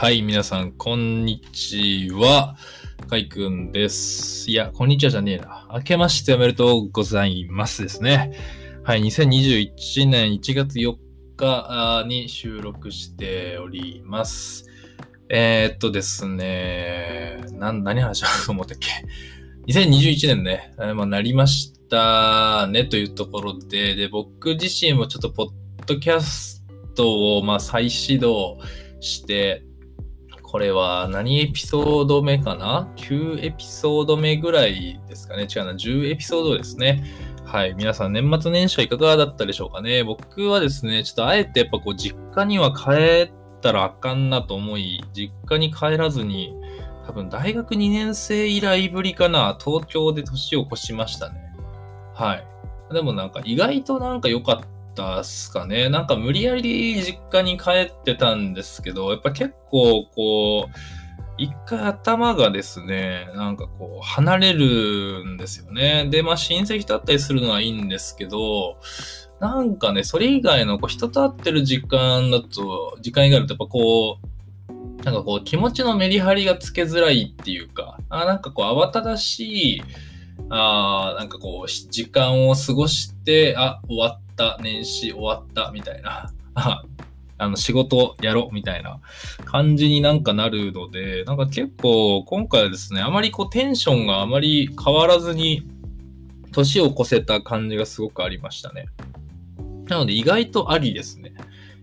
はい、皆さん、こんにちは。かいくんです。いや、こんにちはじゃねえな。明けましておめでとうございますですね。はい、2021年1月4日に収録しております。えー、っとですね、な、何話しようと思ったっけ ?2021 年ね、まあ、なりましたねというところで、で、僕自身もちょっとポッドキャストをまあ再始動して、これは何エピソード目かな ?9 エピソード目ぐらいですかね違うな、10エピソードですね。はい。皆さん、年末年始はいかがだったでしょうかね？僕はですね、ちょっとあえてやっぱこう、実家には帰ったらあかんなと思い、実家に帰らずに、多分大学2年生以来ぶりかな、東京で年を越しましたね。はい。でもなんか意外となんか良かったっすかね。なんか無理やり実家に帰ってたんですけど、やっぱ結構こう、一回頭がですね、なんかこう、離れるんですよね。で、まあ親戚と会ったりするのはいいんですけど、なんかね、それ以外のこう人と会ってる時間だと、時間以外だとやっぱこう、なんかこう気持ちのメリハリがつけづらいっていうか、あなんかこう慌ただしい、あなんかこう、時間を過ごして、あ、終わった、年始終わった、みたいな。あの、仕事やろ、みたいな感じになんかなるので、なんか結構、今回はですね、あまりこう、テンションがあまり変わらずに、年を越せた感じがすごくありましたね。なので、意外とありですね。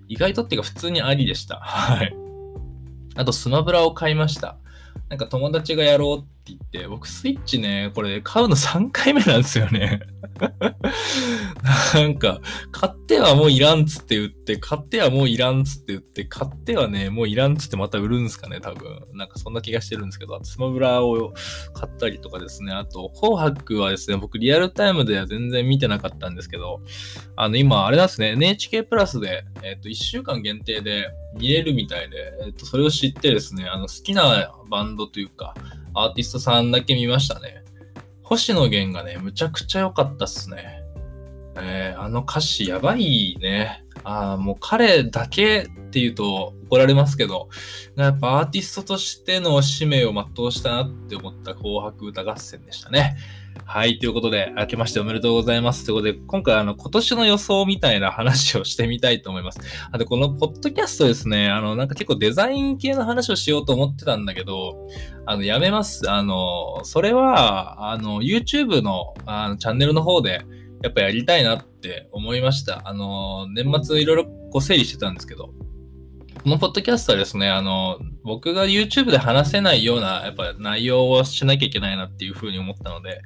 意外とっていうか、普通にありでした。はい。あと、スマブラを買いました。なんか友達がやろうって言って、僕スイッチね、これ買うの3回目なんですよね。なんか、買ってはもういらんつって言って、買ってはもういらんつって言って、買ってはね、もういらんつってまた売るんすかね、多分。なんかそんな気がしてるんですけど、スマブラを買ったりとかですね、あと、紅白はですね、僕リアルタイムでは全然見てなかったんですけど、あの、今、あれなんですね、NHK プラスで、えっ、ー、と、1週間限定で見れるみたいで、えっ、ー、と、それを知ってですね、あの、好きなバンドというか、アーティストさんだけ見ましたね。星野源がね、むちゃくちゃ良かったっすね。えー、あの歌詞やばいね。ああ、もう彼だけっていうと怒られますけど、やっぱアーティストとしての使命を全うしたなって思った紅白歌合戦でしたね。はい。ということで、明けましておめでとうございます。ということで、今回、あの、今年の予想みたいな話をしてみたいと思います。あと、このポッドキャストですね、あの、なんか結構デザイン系の話をしようと思ってたんだけど、あの、やめます。あの、それは、あの、YouTube のあのチャンネルの方で、やっぱやりたいなって思いました。あの、年末いろいろこう整理してたんですけど、このポッドキャストはですね、あの、僕が YouTube で話せないような、やっぱ内容をしなきゃいけないなっていうふうに思ったので、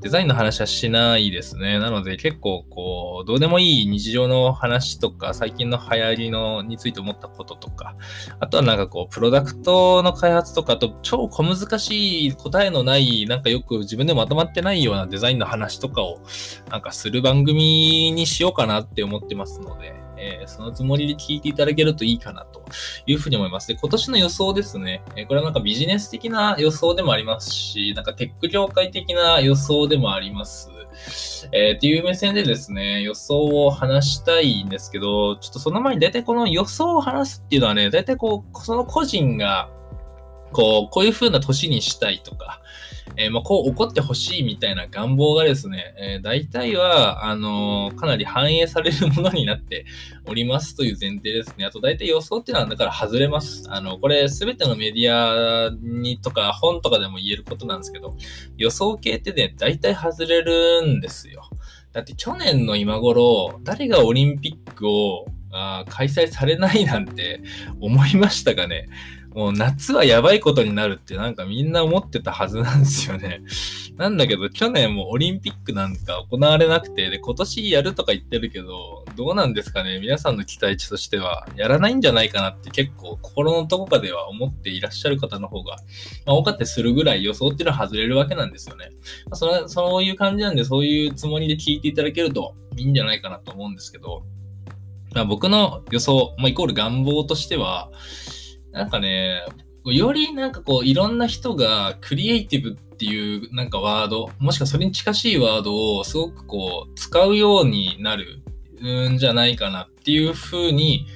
デザインの話はしないですね。なので結構こう、どうでもいい日常の話とか、最近の流行りのについて思ったこととか、あとはなんかこう、プロダクトの開発とか、と超小難しい答えのない、なんかよく自分でまとまってないようなデザインの話とかを、なんかする番組にしようかなって思ってますので、えー、そのつもりで聞いていただけるといいかなというふうに思います。で、今年の予想ですね。えー、これはなんかビジネス的な予想でもありますし、なんかテック業界的な予想でもあります。えー、っていう目線でですね、予想を話したいんですけど、ちょっとその前に大体この予想を話すっていうのはね、大体こう、その個人が、こう、こういう風な年にしたいとか、えー、まあ、こう怒ってほしいみたいな願望がですね、えー、大体は、あのー、かなり反映されるものになっておりますという前提ですね。あと、大体予想っていうのは、だから外れます。あの、これ、すべてのメディアにとか、本とかでも言えることなんですけど、予想系ってね、大体外れるんですよ。だって去年の今頃、誰がオリンピックをあ開催されないなんて思いましたかね？もう夏はやばいことになるってなんかみんな思ってたはずなんですよね。なんだけど去年もオリンピックなんか行われなくて、で、今年やるとか言ってるけど、どうなんですかね皆さんの期待値としてはやらないんじゃないかなって結構心のどこかでは思っていらっしゃる方の方が、まあ、多かったりするぐらい予想っていうのは外れるわけなんですよね。まあ、そそういう感じなんでそういうつもりで聞いていただけるといいんじゃないかなと思うんですけど、まあ、僕の予想、まあ、イコール願望としては、なんかね、よりなんかこういろんな人がクリエイティブっていうなんかワード、もしくはそれに近しいワードをすごくこう使うようになるんじゃないかなっていうふうに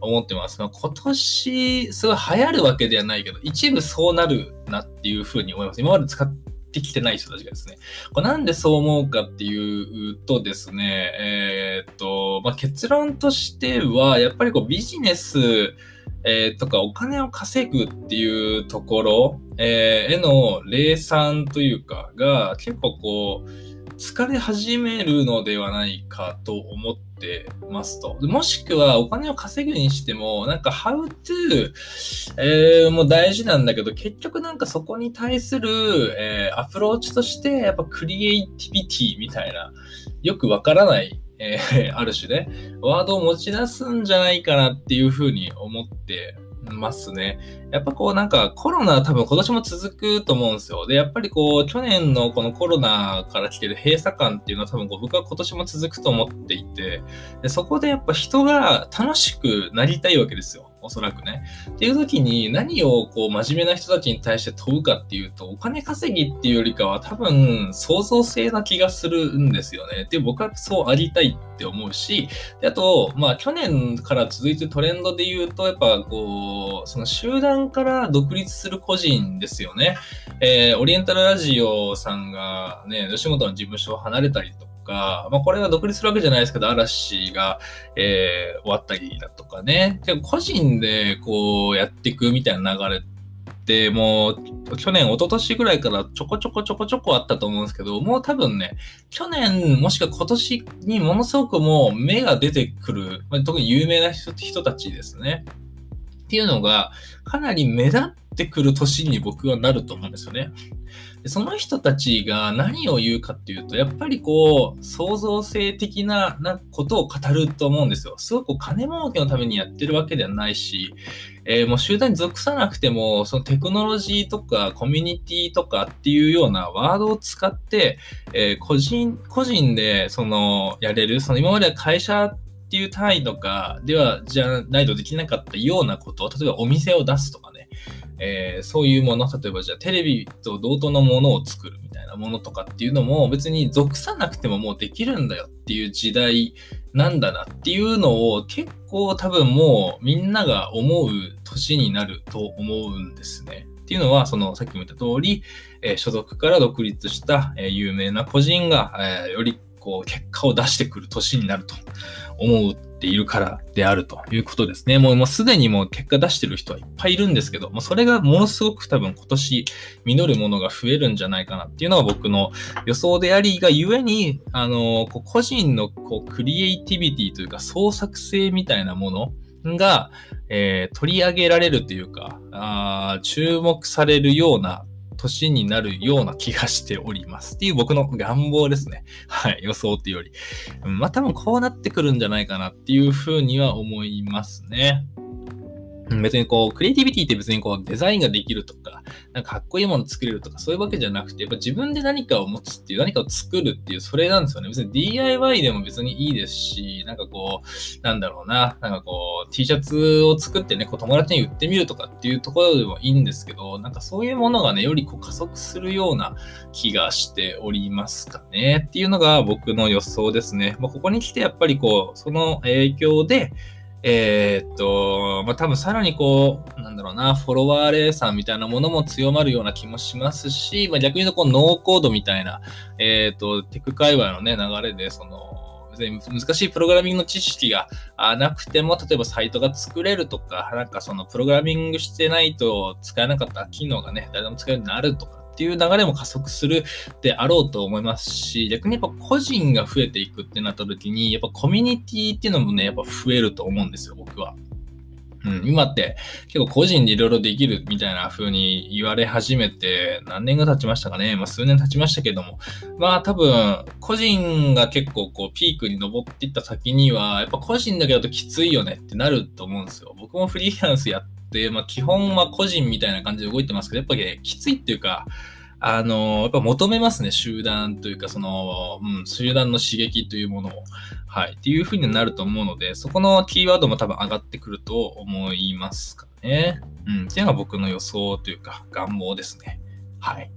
思ってます。まあ、今年、すごい流行るわけではないけど、一部そうなるなっていうふうに思います。今まで使ってきてない人たちがですね。これなんでそう思うかっていうとですね、えー、っと、まあ、結論としては、やっぱりこうビジネス、えー、とかお金を稼ぐっていうところ、えー、への霊産というかが結構こう疲れ始めるのではないかと思ってますと。もしくはお金を稼ぐにしても、なんか how to、えー、もう大事なんだけど、結局なんかそこに対する、えー、アプローチとして、やっぱクリエイティビティみたいな、よくわからないえー、ある種ね、ワードを持ち出すんじゃないかなっていうふうに思ってますね。やっぱこうなんかコロナ多分今年も続くと思うんですよ。で、やっぱりこう去年のこのコロナから来てる閉鎖感っていうのは多分僕は今年も続くと思っていてで、そこでやっぱ人が楽しくなりたいわけですよ。おそらくね。っていう時に何をこう真面目な人たちに対して問うかっていうと、お金稼ぎっていうよりかは多分創造性な気がするんですよね。で、僕はそうありたいって思うし、であと、まあ去年から続いてトレンドで言うと、やっぱこう、その集団から独立する個人ですよね。えー、オリエンタルラジオさんがね、吉本の事務所を離れたりとか、まあ、これは独立するわけじゃないですけど、嵐が、えー、終わったりだとかね、結構個人でこうやっていくみたいな流れって、もう去年、一昨年ぐらいからちょこちょこちょこちょこあったと思うんですけど、もう多分ね、去年もしくは今年にものすごくもう目が出てくる、まあ、特に有名な人人たちですね。っていうのが、かなり目立ってくる年に僕はなると思うんですよね。でその人たちが何を言うかっていうと、やっぱりこう、創造性的ななことを語ると思うんですよ。すごく金儲けのためにやってるわけではないし、えー、もう集団に属さなくても、そのテクノロジーとかコミュニティとかっていうようなワードを使って、えー、個人、個人でそのやれる、その今までは会社っていう単位とかではじゃないとできなかったようなことを、例えばお店を出すとかね、えー、そういうもの、例えばじゃあテレビと同等のものを作るみたいなものとかっていうのも別に属さなくてももうできるんだよっていう時代なんだなっていうのを結構多分もうみんなが思う年になると思うんですね。っていうのは、そのさっきも言った通り、えー、所属から独立した、えー、有名な個人が、え、よりこう結果を出してくる年になると思っているからであるということですね。もうもうすでにもう結果出してる人はいっぱいいるんですけど、もうそれがものすごく多分今年実るものが増えるんじゃないかなっていうのが僕の予想でありがゆえに、あの、こう個人のこうクリエイティビティというか創作性みたいなものが、えー、取り上げられるというかあ、注目されるような年になるような気がしております。っていう僕の願望ですね。はい。予想っていうより。まあ多分こうなってくるんじゃないかなっていうふうには思いますね。別にこう、クリエイティビティって別にこう、デザインができるとか、なんかかっこいいもの作れるとか、そういうわけじゃなくて、やっぱ自分で何かを持つっていう、何かを作るっていう、それなんですよね。別に DIY でも別にいいですし、なんかこう、なんだろうな、なんかこう、T シャツを作ってね、こう友達に売ってみるとかっていうところでもいいんですけど、なんかそういうものがね、よりこう加速するような気がしておりますかね。っていうのが僕の予想ですね。まあ、ここに来てやっぱりこう、その影響で、えー、っと、まあ、多分さらにこう、なんだろうな、フォロワーレーサーみたいなものも強まるような気もしますし、まあ、逆に言うとこう、ノーコードみたいな、えー、っと、テク界隈のね、流れで、その、難しいプログラミングの知識がなくても、例えばサイトが作れるとか、なんかそのプログラミングしてないと使えなかった機能がね、誰でも使えるようになるとか、っていう流れも加速するであろうと思いますし、逆にやっぱ個人が増えていくってなった時に、やっぱコミュニティっていうのもね、やっぱ増えると思うんですよ、僕は。うん、今って結構個人でいろいろできるみたいな風に言われ始めて何年が経ちましたかねまあ数年経ちましたけども。まあ多分個人が結構こうピークに登っていった先にはやっぱ個人だけだときついよねってなると思うんですよ。僕もフリーランスやっ、まあ、基本は個人みたいな感じで動いてますけど、やっぱり、ね、きついっていうか、あの、やっぱ求めますね、集団というか、その、うん、集団の刺激というものを。はい。っていう風になると思うので、そこのキーワードも多分上がってくると思いますかね。うん。っていうのが僕の予想というか、願望ですね。はい。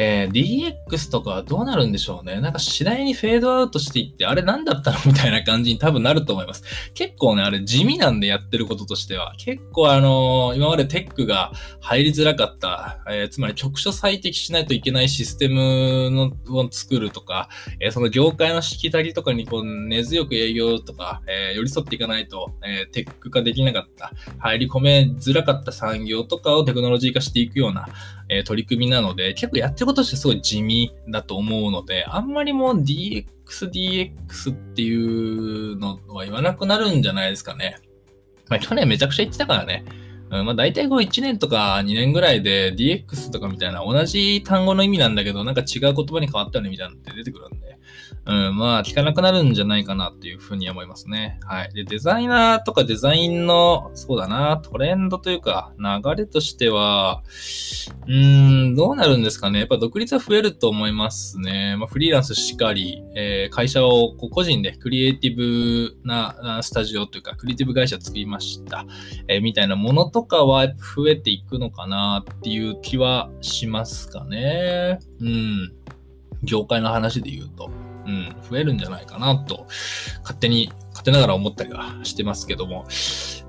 えー、DX とかはどうなるんでしょうね。なんか次第にフェードアウトしていって、あれ何だったのみたいな感じに多分なると思います。結構ね、あれ地味なんでやってることとしては、結構あのー、今までテックが入りづらかった、えー、つまり局所最適しないといけないシステムのを作るとか、えその業界のしきたりとかにこう根強く営業とか、え寄り添っていかないと、えテック化できなかった、入り込めづらかった産業とかをテクノロジー化していくような、え取り組みなので、結構やってことしてすごい地味だと思うので、あんまりもう DX、DX っていうのは言わなくなるんじゃないですかね。まあ去年めちゃくちゃ言ってたからね。うん、まあ大体こう1年とか2年ぐらいで DX とかみたいな同じ単語の意味なんだけど、なんか違う言葉に変わったよねみたいなのって出てくるんで、うん、まあ聞かなくなるんじゃないかなっていうふうに思いますね。はい。で、デザイナーとかデザインの、そうだな、トレンドというか流れとしては、うーん、どうなるんですかね。やっぱ独立は増えると思いますね。まあフリーランスしかり、えー、会社を個人でクリエイティブなスタジオというか、クリエイティブ会社作りました。えー、みたいなものととかは増えていくのかなっていう気はしますかね。うん。業界の話で言うと。うん、増えるんじゃないかなと、勝手に、勝手ながら思ったりはしてますけども。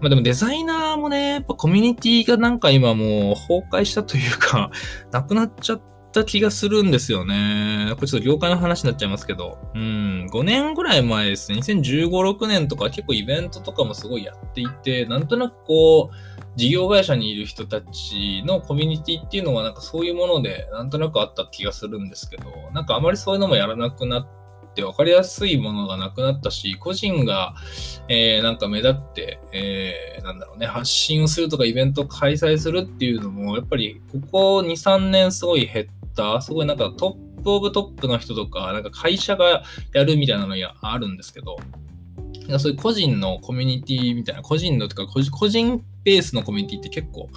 まあでもデザイナーもね、やっぱコミュニティがなんか今もう崩壊したというか、なくなっちゃった気がするんですよね。これちょっと業界の話になっちゃいますけど、うん、5年ぐらい前ですね、2015、6年とか結構イベントとかもすごいやっていて、なんとなくこう、事業会社にいる人たちのコミュニティっていうのはなんかそういうものでなんとなくあった気がするんですけど、なんかあまりそういうのもやらなくなって分かりやすいものがなくなったし、個人が、えー、なんか目立って、えー、なんだろうね、発信をするとかイベントを開催するっていうのも、やっぱりここ2、3年すごい減った、すごいなんかトップオブトップの人とか、なんか会社がやるみたいなのがあるんですけど、そういう個人のコミュニティみたいな、個人のとか、個人ベースのコミュニティって結構、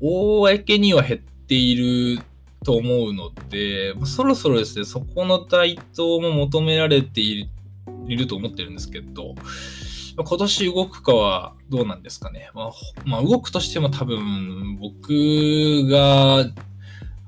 大やけには減っていると思うので、そろそろですね、そこの台頭も求められていると思ってるんですけど、今年動くかはどうなんですかね。まあ、まあ、動くとしても多分僕が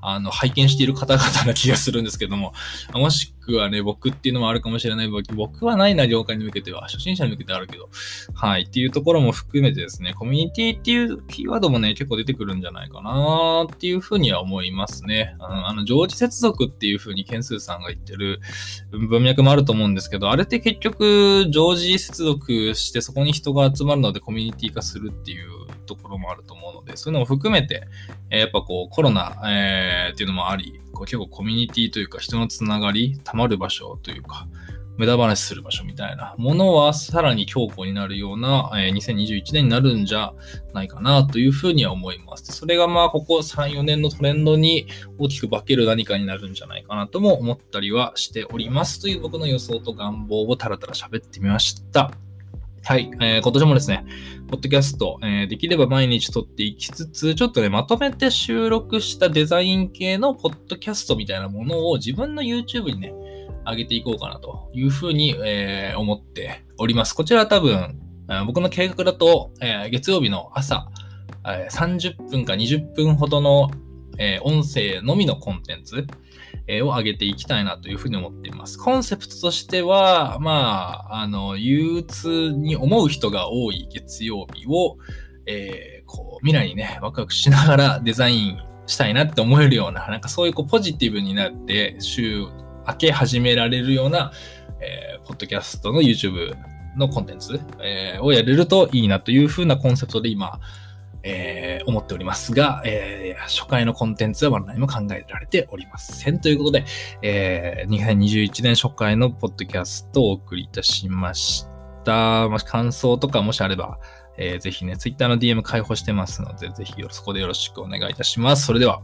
あの、拝見している方々な気がするんですけども、もしくはね、僕っていうのもあるかもしれない。僕はないな、業界に向けては。初心者に向けてあるけど。はい。っていうところも含めてですね、コミュニティっていうキーワードもね、結構出てくるんじゃないかなっていうふうには思いますね。あの、あの常時接続っていうふうに件数さんが言ってる文脈もあると思うんですけど、あれって結局、常時接続してそこに人が集まるのでコミュニティ化するっていうところもあると思うので、そういうのも含めて、やっぱこうコロナ、えー、っていうのもあり、こう結構コミュニティというか人のつながり、溜まる場所というか、無駄話する場所みたいなものはさらに強固になるような、えー、2021年になるんじゃないかなというふうには思います。それがまあここ3、4年のトレンドに大きく化ける何かになるんじゃないかなとも思ったりはしておりますという僕の予想と願望をたらたら喋ってみました。はい、えー、今年もですね、ポッドキャスト、えー、できれば毎日撮っていきつつ、ちょっとね、まとめて収録したデザイン系のポッドキャストみたいなものを自分の YouTube にね、上げていこうかなというふうに、えー、思っております。こちらは多分、僕の計画だと、え、月曜日の朝、え、30分か20分ほどの、えー、音声のみのコンテンツえ、を上げていきたいなというふうに思っています。コンセプトとしては、まあ、あの、憂鬱に思う人が多い月曜日を、えー、こう、未来にね、ワクワクしながらデザインしたいなって思えるような、なんかそういうこうポジティブになって、週明け始められるような、えー、ポッドキャストの YouTube のコンテンツ、えー、をやれるといいなというふうなコンセプトで今、えー、思っておりますが、えー、初回のコンテンツは何も考えられておりません。ということで、えー、2021年初回のポッドキャストをお送りいたしました。もし感想とかもしあれば、えー、ぜひね、Twitter の DM 開放してますので、ぜひそこでよろしくお願いいたします。それでは。